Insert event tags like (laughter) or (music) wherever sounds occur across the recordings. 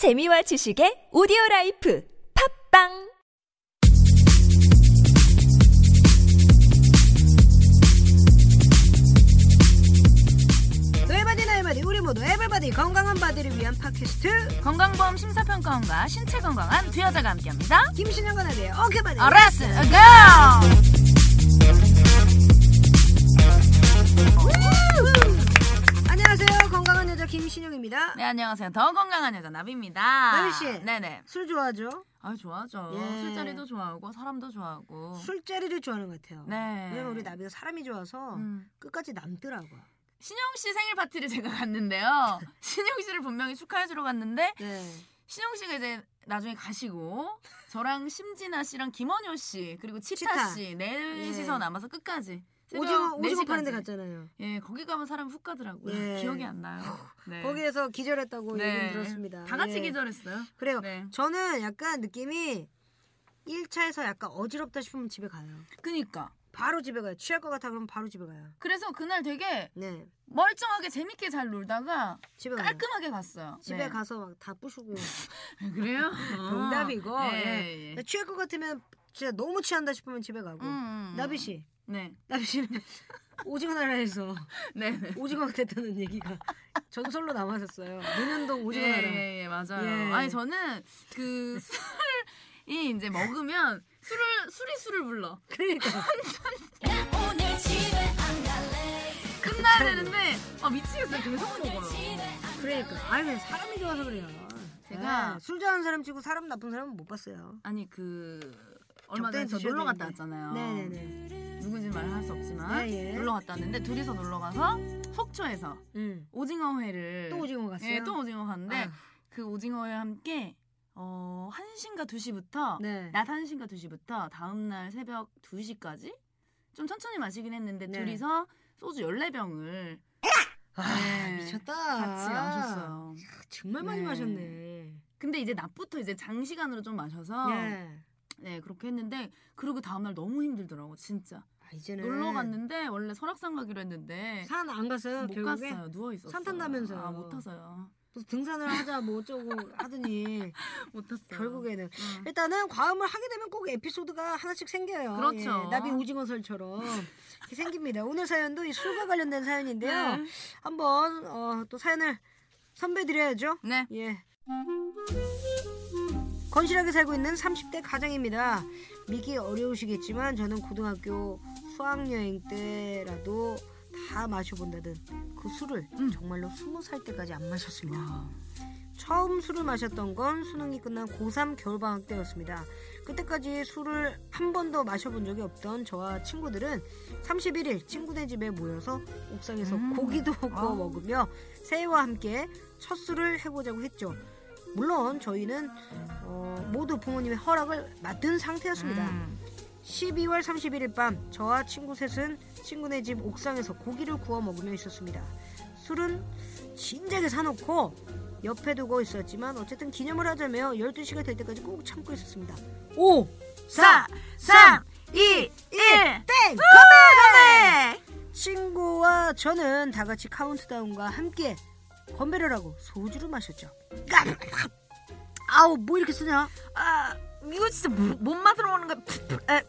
재미와 지식의 오디오 life 팝빵! 너의 body 나의 body 우리 모두 everybody 건강한 body를 위한 팟캐스트. 건강보험 심사평가원과 신체 건강한 두 여자가 함께합니다. 김신영과 나비의 오케바디. Let's go! 안녕하세요. 여자 김신영입니다 네 안녕하세요. 더 건강한 여자 나비입니다. 나비 씨. 네네. 술 좋아하죠? 아 좋아하죠. 예. 술자리도 좋아하고 사람도 좋아하고. 술자리를 좋아하는 것 같아요 네. 왜냐면 우리 나비가 사람이 좋아서 음. 끝까지 남더라고 신영 씨 생일 파티를 제가 갔는데요. (laughs) 신영 씨를 분명히 축하해주러 갔는데 네. 신영 씨가 이제 나중에 가시고 저랑 심진아 씨랑 김원효 씨 그리고 치타, 치타. 씨 넷이서 예. 남아서 끝까지. 오징어 오징어 4시까지. 파는 데 갔잖아요 예, 거기 가면 사람 훅 가더라고요. 예. 기억이 안 나요. 네. 거기에서 기절했다고 네. 얘기 들었습니다 다 같이 예. 기절했어요. 그래요 네. 저는 약간 느낌이 1차에서 약간 어지럽다 싶으면 집에 가요 그니까. 바로 집에 가요 취할 것 같아 그러면 바로 집에 가요 그래서 그날 되게 네 멀쩡하게 재밌게 잘 놀다가 집에 가요 깔끔하게 갔어요. 집에 네. 가서 막 다 부수고 (laughs) 그래요? (laughs) 농담이고 예, 예. 예, 예. 취할 것 같으면 진짜 너무 취한다 싶으면 집에 가고 음, 음, 음. 나비 씨 네. 씨는 (laughs) 오징어 나라에서 네. 네. 오징어가 됐다는 얘기가 전설로 남았었어요 논현동 오징어 예, 나라 예, 예, 맞아요. 예. 아니 저는 그 술이 이제 먹으면 술을 술이 술을 불러. 그러니까 (laughs) 끝나야 되는데 아 미치겠어요. 계속 먹어요. 그러니까 아니 그냥 사람이 좋아서 그래요 제가- 네, 술 좋아하는 사람 치고 사람 나쁜 사람은 못 봤어요 아니 그 얼마 전에 저 놀러 갔다. 왔잖아요. 네네네 누군지 말을 할수 없지만 예, 예. 놀러 갔다 왔는데 둘이서 놀러 가서 속초에서 음. 오징어 회를 또 오징어 갔어요? 예, 또 오징어 갔는데 아, 그 오징어회 함께 어 1시인가 2시부터 네. 낮 1시인가 2시부터 다음 날 새벽 2시까지 좀 천천히 마시긴 했는데 네. 둘이서 소주 14병을 아 네. 미쳤다 같이 마셨어요. 정말 많이 네. 마셨네 근데 이제 낮부터 이제 장시간으로 좀 마셔서 예. 네 그렇게 했는데 그리고 다음 날 너무 힘들더라고 진짜 아, 이제는 놀러 갔는데 원래 설악산 가기로 했는데 산 안 갔어요 못 결국에 갔어요 누워 있었어요 산 탄다면서요. 아, 못 타서요 무슨 등산을 하자 뭐 어쩌고 하더니 (laughs) 못 탔어요 결국에는 응. 일단은 과음을 하게 되면 꼭 에피소드가 하나씩 생겨요. 그렇죠. 예, 나비 오징어설처럼 이렇게 생깁니다. 오늘 사연도 이 술과 관련된 사연인데요. 네. 한번 어, 또 사연을 선배 드려야죠. 네. 예. 건실하게 살고 있는 30대 가장입니다. 믿기 어려우시겠지만 저는 고등학교 수학여행 때라도 다 마셔본다던 그 술을 음. 정말로 20살 때까지 안 마셨습니다. 처음 술을 마셨던 건 수능이 끝난 고3 겨울방학 때였습니다. 그때까지 술을 한 번도 마셔본 적이 없던 저와 친구들은 31일 친구네 집에 모여서 옥상에서 음. 고기도 구워 아. 먹으며 새해와 함께 첫 술을 해보자고 했죠. 물론 저희는 어, 모두 부모님의 허락을 받은 상태였습니다. 음. 12월 31일 밤 저와 친구 셋은 친구네 집 옥상에서 고기를 구워 먹으며 있었습니다. 술은 진작에 사놓고 옆에 두고 있었지만 어쨌든 기념을 하자며 12시가 될 때까지 꼭 참고 있었습니다. 5, 4, 3, 2, 1, 땡! 건배! 친구와 저는 다 같이 카운트다운과 함께 건배를 하고 소주를 마셨죠. 아우 뭐 이렇게 쓰냐? 아 이거 진짜 못, 못 맛으로 먹는 거야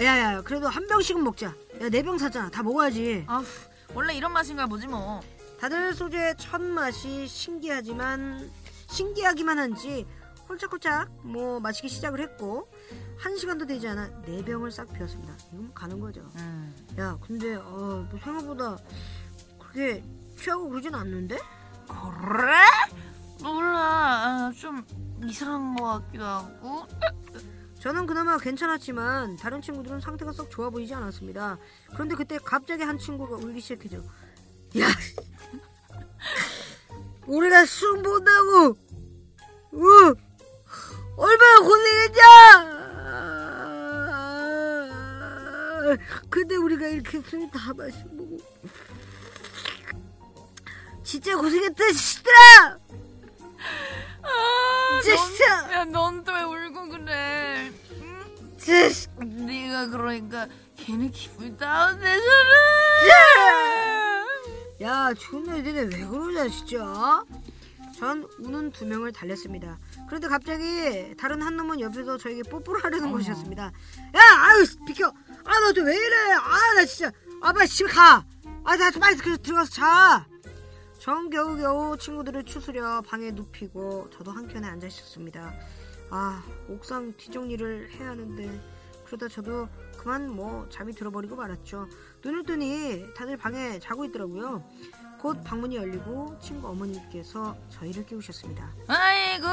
야야 그래도 한 병씩은 먹자. 야네 병 샀잖아. 다 먹어야지. 아 원래 이런 맛인가 보지 뭐 다들 소주의 첫 맛이 신기하지만 신기하기만 한지 홀짝홀짝 뭐 마시기 시작을 했고 한 시간도 되지 않아 네 병을 싹 비웠습니다. 이건 뭐 가는 거죠. 음. 야 근데 어, 뭐 생각보다 그렇게 취하고 그러진 않는데? 그래? 몰라 아, 좀 이상한 것 같기도 하고 저는 그나마 괜찮았지만 다른 친구들은 상태가 썩 좋아 보이지 않았습니다. 그런데 그때 갑자기 한 친구가 울기 시작했죠. 야, 우리가 술 본다고, 어, 얼마나 고생했냐! 근데 우리가 이렇게 술다 마시고, 진짜 고생했다, 시들아! 진짜! 야넌 또 왜 울고 그래 응? 진짜! 네가 그러니까 괜히 기분이 다운되잖아 야, 존나 니네 왜 그러냐, 진짜? 전 우는 두 명을 달랬습니다. 그런데 갑자기 다른 한 놈은 옆에서 저에게 뽀뽀를 하려는 어머. 것이었습니다. 야, 아유, 비켜. 아, 너 또 왜 이래? 아, 나 진짜. 아, 빨리 집에 가. 아, 나 빨리 그- 들어가서 자. 전 겨우겨우 친구들을 추스려 방에 눕히고 저도 한켠에 앉아 있었습니다. 아, 옥상 뒷정리를 해야 하는데 그러다 저도 그만 뭐 잠이 들어버리고 말았죠. 눈을 뜨니 다들 방에 자고 있더라고요. 곧 방문이 열리고 친구 어머니께서 저희를 깨우셨습니다. 아이고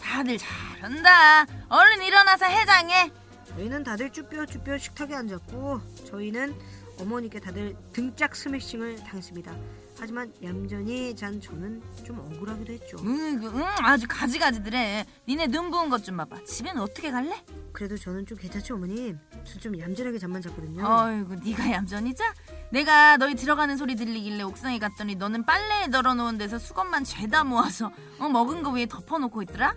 다들 잘한다. 얼른 일어나서 해장해. 저희는 다들 쭈뼛쭈뼛 식탁에 앉았고 저희는 어머니께 다들 등짝 스매싱을 당했습니다. 하지만 얌전히 잔 저는 좀 억울하기도 했죠. 응, 응 아주 가지가지들해. 니네 눈 부은 것 좀 봐봐. 집에는 어떻게 갈래? 그래도 저는 좀 괜찮죠 어머님? 저 좀 얌전하게 잠만 잤거든요. 어이구 네가 얌전히 자? 내가 너희 들어가는 소리 들리길래 옥상에 갔더니 너는 빨래에 널어놓은 데서 수건만 죄다 모아서 어, 먹은 거 위에 덮어놓고 있더라?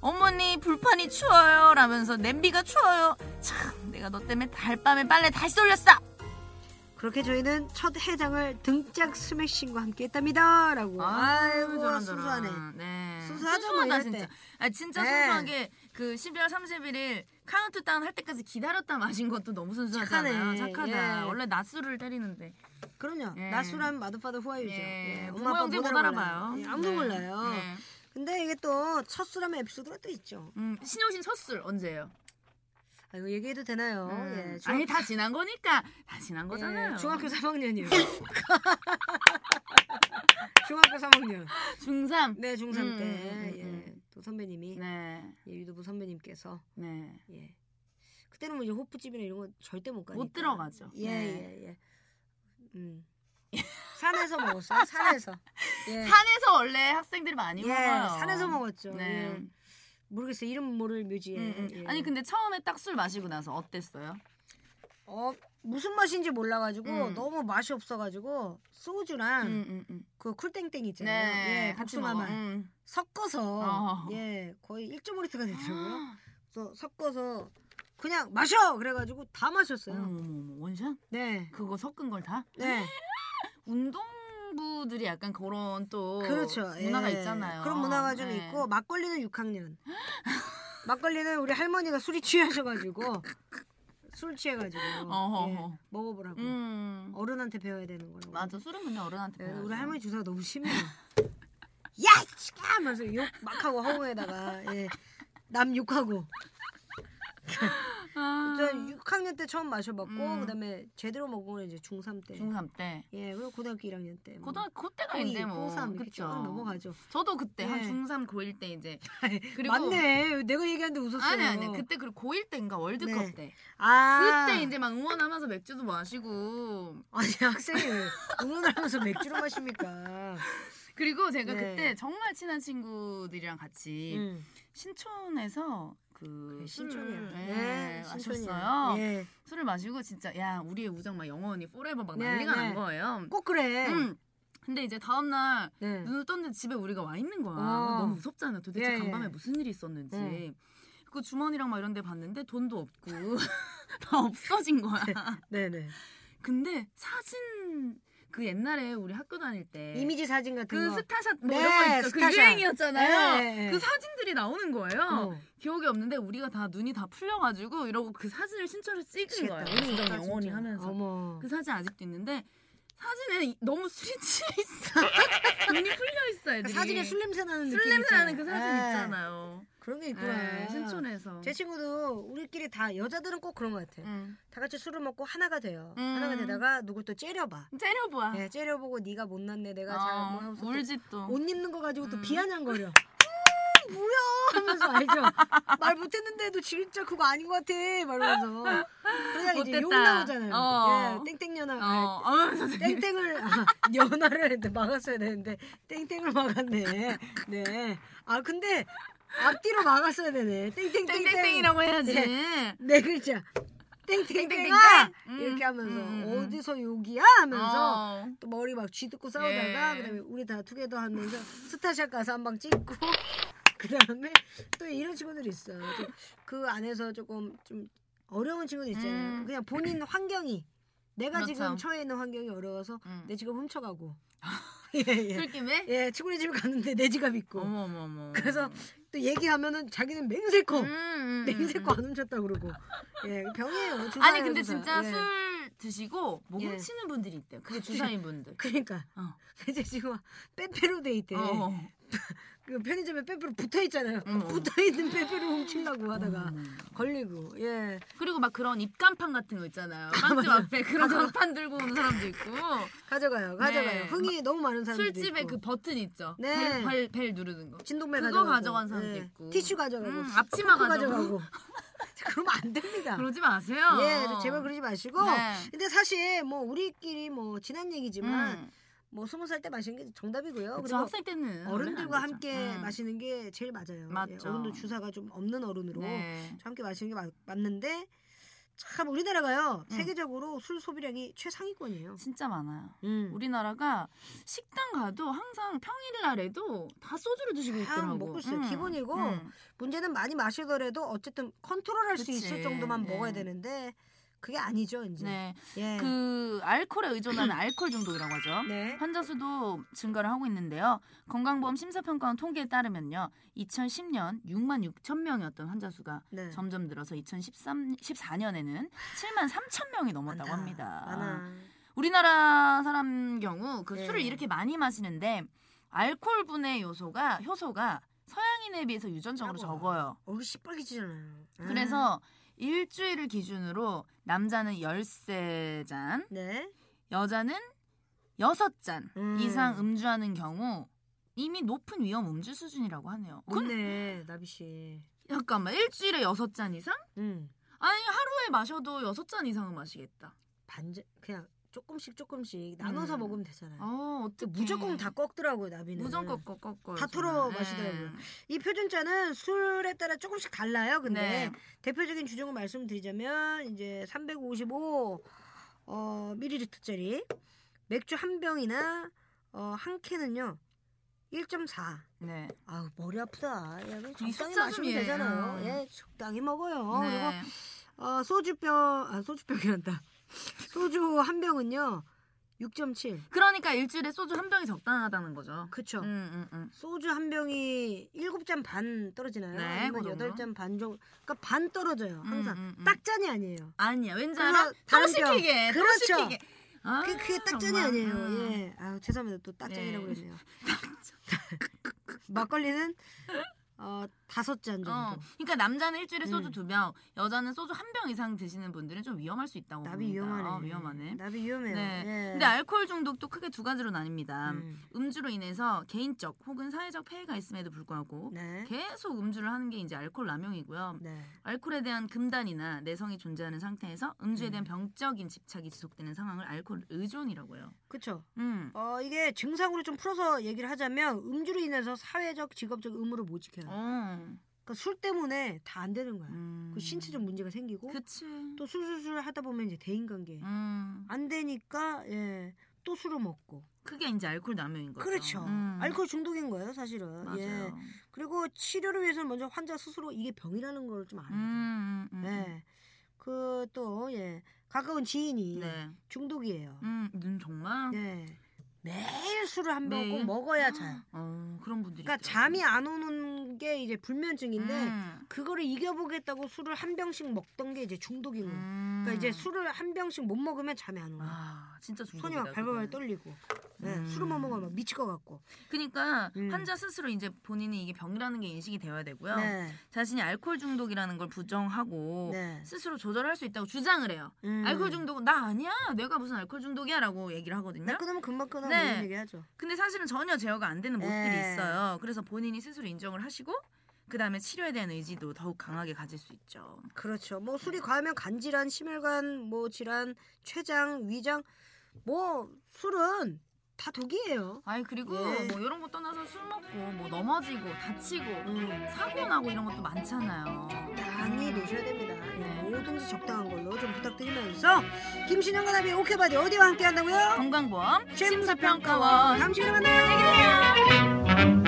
어머니 불판이 추워요 라면서 냄비가 추워요 참 내가 너 때문에 달밤에 빨래 다시 돌렸어 그렇게 저희는 첫 해장을 등짝 스매싱과 함께 했답니다. 라고. 아이고, 순수하네. 네. 순수하죠, 뭐 순수하다 이럴 진짜. 때. 아 진짜 네. 순수하게 그 12월 31일 카운트다운 할 때까지 기다렸다 마신 것도 너무 순수하잖아요. 착하네. 착하다. 예. 원래 낮술을 때리는데. 그럼요. 예. 낮술하면 마더파더 후아유죠. 예. 예, 부모 형제 못 알아봐요. 예, 아무도 네. 몰라요. 네. 근데 이게 또 첫술하면 에피소드가 또 있죠. 음, 신효신 첫술 언제예요? 아, 이거 얘기해도 되나요? 음. 예, 아니 다 지난 거니까 다 지난 예, 거잖아요. 중학교 (laughs) 3학년이요. (laughs) 중학교 3학년. 중3. 네, 중3 음, 때. 음, 음, 예, 음. 또 선배님이 네. 예, 유도부 선배님께서 네. 예. 그때는 뭐 이제 호프집이나 이런 거 절대 못 가니까. 못 들어가죠. 예, 네. 예, 예. 음. 산에서 먹었어요. 산에서. (laughs) 예. 산에서 원래 학생들이 많이 예, 먹어요. 산에서 먹었죠. 네. 예. 모르겠어요. 이름 모를 묘지에. 음, 음. 예. 아니 근데 처음에 딱 술 마시고 나서 어땠어요? 어, 무슨 맛인지 몰라가지고 음. 너무 맛이 없어가지고 소주랑 음, 음, 음. 그 쿨땡땡 있잖아요. 네, 예, 같이 복숭아 먹어. 맛 음. 섞어서 어. 예 거의 1.5리터가 되더라고요. 그래서 섞어서 그냥 마셔 그래가지고 다 마셨어요. 원샷? 네, 그거 섞은 걸 다? 네, 운동부들이 약간 그런 또 그렇죠. 문화가 예. 있잖아요. 그런 문화가 좀 네. 있고 막걸리는 6학년. 막걸리는 우리 할머니가 술이 취하셔가지고 술 취해가지고. 예, 먹어보라고 음. 어른한테 배워야 되는 거라고. 맞아 술은 그냥 어른한테 예, 배워야죠. 우리 할머니 주사가 너무 심해요. (laughs) 야, 치가 하면서 욕 막 하고 허공에다가 예, 남 욕하고. 아. 저 6학년 때 처음 마셔봤고 음. 그다음에 제대로 먹은 거는 이제 중3 때. 중3 때. 예, 그리고 고등학교 1학년 때. 뭐. 고등학교 그때가 고2, 이제 뭐 고3 이렇게 쭉. 넘어가죠. 저도 그때 한 예. 중3 고1 때 이제 (laughs) 그리고 맞네. 내가 얘기하는데 웃었어요. 아니 아니 그때 그리고 고1 때인가 월드컵 네. 때 아, 그때 이제 막 응원하면서 맥주도 마시고 아니 학생이 왜 응원을 하면서 맥주를 마십니까? 그리고 제가 네. 그때 정말 친한 친구들이랑 같이 음. 신촌에서 그 네, 술을 신촌이야. 예, 네, 마셨어요. 예. 술을 마시고 진짜 야 우리의 우정 막 영원히 forever 막 네, 난리가 네. 난 거예요. 꼭 그래. 음. 근데 이제 다음 날 네. 눈을 떴는데 집에 우리가 와 있는 거야. 어. 너무 무섭잖아. 도대체 예, 예. 간밤에 무슨 일이 있었는지. 음. 그 주머니랑 막 이런 데 봤는데 돈도 없고 (laughs) 다 없어진 거야. 네, 네. 근데 사진 그 옛날에 우리 학교 다닐 때 이미지 사진 같은 그 거. 스타샷 뭐 네, 이런 거 있죠. 그 스타샷. 유행이었잖아요. 네, 네. 그 사진들이 나오는 거예요. 어. 기억이 없는데 우리가 다 눈이 다 풀려가지고 이러고 그 사진을 신청을 찍은. 거예요. 영원히. 하면서. 어머. 그 사진 아직도 있는데 사진에 이- 너무 술이 (laughs) 취해 있어. 눈이 풀려 있어 애들이. 사진에 술 냄새 나는 술 느낌 냄새. 나는 그 사진 예. 있잖아요. 그런 게 있구나. 네, 신촌에서. 제 친구도 우리끼리 다 여자들은 꼭 그런 것 같아. 응. 다 같이 술을 먹고 하나가 돼요. 음. 하나가 되다가 누굴 또 째려봐. 째려보아. 예, 째려보고 네가 못났네, 내가 어, 잘뭐 하면서 또 울지 또. 옷 입는 거 가지고 또 음. 비아냥거려. 음, 뭐야 하면서 알죠? 말 못했는데도 진짜 그거 아닌 것 같아 말하면서 그냥 이제 욕. 나오잖아요. 어. 예, 땡땡연아 어, 아, 어, 선생님. 땡땡을 아, 했는데 막았어야 되는데 땡땡을 막았네. 네. 아 근데 앞뒤로 막았어야 되네. 땡땡땡땡. 땡땡땡이라고 해야지. 네 글자. 땡땡땡땡. 땡땡땡아 음. 이렇게 하면서 음, 음. 어디서 욕이야 하면서 어. 또 머리 막 쥐듣고 싸우다가 예. 그다음에 우리 다 투게더 하면서 스타샷 가서 한 방 찍고 그 다음에 또 이런 친구들이 있어요. 좀그 안에서 조금 좀 어려운 친구들 있잖아요. 음. 그냥 본인 환경이 내가 그렇죠. 지금 처해 있는 환경이 어려워서 음. 내 지금 훔쳐가고 (laughs) 예, 예. 술김에? 예, 친구네 집에 갔는데 내 지갑 있고. 어머 어머 어머. 그래서 또 얘기하면은 자기는 맹세코 음, 음, 맹세코 음, 안 훔쳤다 그러고. 예, 병이에요. 음. 주사예요, 아니 근데 주사. 진짜 예. 술 드시고 뭐 예. 훔치는 분들이 있대요. 그게 주사인 분들. 그러니까 어. (laughs) 이제 지금 빼빼로 돼 있대. 어. 그 편의점에 빼빼로 붙어 있잖아요. 어머. 붙어 있는 빼빼로 훔치려고 하다가 어머. 걸리고. 예. 그리고 막 그런 입간판 같은 거 있잖아요. 빵집 앞에 그런 간판 들고 오는 사람도 있고. 가져가요. 가져가요. 네. 흥이 너무 많은 사람들 술집에 그 버튼 있죠. 네. 벨, 벨, 벨 누르는 거. 진동벨 그거. 가져간 사람도 예. 있고. 티슈 가져가고. 음, 앞치마 가져가고. (laughs) 그러면 안 됩니다. 그러지 마세요. 예, 제발 그러지 마시고. 네. 근데 사실 뭐 우리끼리 뭐 지난 얘기지만 음. 뭐 스무 살 때 마시는 게 정답이고요. 그쵸, 그리고 학생 때는 어른들과 함께. 음. 마시는 게 제일 맞아요. 맞죠. 예, 어른도 주사가 좀 없는 어른으로 네. 함께 마시는 게 맞, 맞는데 참 우리나라가요 음. 세계적으로 술 소비량이 최상위권이에요. 진짜 많아요. 음. 우리나라가 식당 가도 항상 평일 날에도 다 소주를 드시고 다 있더라고. 먹고 있어요. 기본이고 음. 문제는 많이 마시더라도 어쨌든 컨트롤할 수. 있을 정도만 네. 먹어야 되는데 그게 아니죠 이제. 네. 예. 그 알코올에 의존하는 알코올 중독이라고 하죠. 네. 환자 수도 증가를 하고 있는데요. 건강보험 심사평가원 통계에 따르면요. 2010년 6만 6천 명이었던 환자 수가 네. 점점 늘어서 2014년에는 7만 3천 명이 넘었다고 많다. 합니다. 많아. 우리나라 사람 경우 그 네. 술을 이렇게 많이 마시는데 알코올 분해 요소가 효소가 서양인에 비해서 유전적으로. 적어요. 얼굴 시뻘개지잖아요. 아. 그래서 일주일을 기준으로 남자는 13잔, 네. 여자는 6잔 음. 이상 음주하는 경우 이미 높은 위험 음주 수준이라고 하네요. 그 못네 나비 씨. 잠깐만 일주일에 6잔 이상? 음. 아니 하루에 마셔도 6잔 이상은 마시겠다. 반절 그냥 조금씩 조금씩 나눠서 음. 먹으면 되잖아요. 어, 어떡해. 무조건 다 꺾더라고요 나비는. 무조건 꺾 꺾어요. 다 털어 마시더라고요. 이 표준자는 술에 따라 조금씩 달라요. 근데 네. 대표적인 주종을 말씀드리자면 이제 355 어, ml짜리 맥주 한 병이나 어, 한 캔은요 1.4. 네. 아우 머리 아프다. 야, 적당히 마시면 예. 되잖아요. 음. 예, 적당히 먹어요. 네. 그리고 어, 소주병 아 소주병이란다. 소주 한 병은요 6.7. 그러니까 일주일에 소주 한 병이 적당하다는 거죠. 그쵸. 음, 음, 음. 소주 한 병이 7잔 반 떨어지나요? 네, 아니면 그 정도. 8잔 반 정도. 그러니까 반 떨어져요. 항상. 음, 음, 음. 딱 잔이 아니에요. 아니야. 왠지 알아? 더 다른 병. 시키게. 더 그렇죠. 시키게. 아, 그, 그게 딱 잔이 정말. 아니에요. 음. 예. 아, 죄송합니다. 또 딱 잔이라고 네. 그랬네요. (laughs) 막걸리는 어, 다섯 잔 정도. 어, 그러니까 남자는 일주일에 소주 음. 두 병, 여자는 소주 한 병 이상 드시는 분들은 좀 위험할 수 있다고 나비 봅니다. 위험하네. 아, 위험하네. 나비 위험해요. 네. 예. 근데 알코올 중독도 크게 두 가지로 나뉩니다. 음. 음주로 인해서 개인적 혹은 사회적 폐해가 있음에도 불구하고 네. 계속 음주를 하는 게 이제 알코올 남용이고요. 네. 알코올에 대한 금단이나 내성이 존재하는 상태에서 음주에 대한 음. 병적인 집착이 지속되는 상황을 알코올 의존이라고 해요. 그쵸. 음. 어, 이게 증상으로 좀 풀어서 얘기를 하자면 음주로 인해서 사회적, 직업적 의무를 못 지켜요. 어. 그러니까 술 때문에 다 안 되는 거야. 음. 그 신체적 문제가 생기고 그치. 또 술술술 하다 보면 이제 대인관계 음. 안 되니까 예. 또 술을 먹고. 그게 이제 알코올 남용인 거죠. 그렇죠. 음. 알코올 중독인 거예요, 사실은. 맞아요. 예. 그리고 치료를 위해서는 먼저 환자 스스로 이게 병이라는 걸 좀 알아야 돼요. 음, 음, 음. 예. 그 또 예. 가까운 지인이 네. 중독이에요. 음, 음, 정말. 네. 매일 술을 한 병 꼭 매일? 먹어야 자요. 어, 그런 분들이. 그러니까. 잠이 안 오는 게 이제 불면증인데 음. 그거를 이겨보겠다고 술을 한 병씩 먹던 게 이제 중독인 거예요. 음. 그러니까 이제 술을 한 병씩 못 먹으면 잠이 안 오는 거예요. 아, 진짜 중독이다. 손이 막 발발발. 떨리고 네, 음. 술을 못 먹으면 막 미칠 것 같고 그러니까 음. 환자 스스로 이제 본인이 이게 병이라는 게 인식이 되어야 되고요. 네, 자신이 알코올 중독이라는 걸 부정하고 네. 스스로 조절할 수 있다고 주장을 해요. 음. 알코올 중독은 나 아니야. 내가 무슨 알코올 중독이야라고 얘기를 하거든요. 나 끊으면 금방 끊어 네. 뭐 이런 얘기 하죠. 근데 사실은 전혀 제어가 안 되는 모습들이 네. 있어요. 그래서 본인이 스스로 인정을 하시고 그 다음에 치료에 대한 의지도 더욱 강하게 가질 수 있죠. 그렇죠. 뭐 술이 과하면 간질환, 심혈관 뭐 질환, 췌장, 위장 뭐 술은 다 독이에요. 아니 그리고 예. 뭐 이런 거 떠나서 술 먹고 뭐 넘어지고 다치고 음. 사고 나고 이런 것도 많잖아요. 적당히 노셔야 됩니다. 예, 네. 뭐든지 적당한 걸로 좀 부탁드리면서 김신영과 나비 오케바디 어디와 함께 한다고요? 건강보험 심사평가원 다음 시간에 만나요. 안녕히 계세요.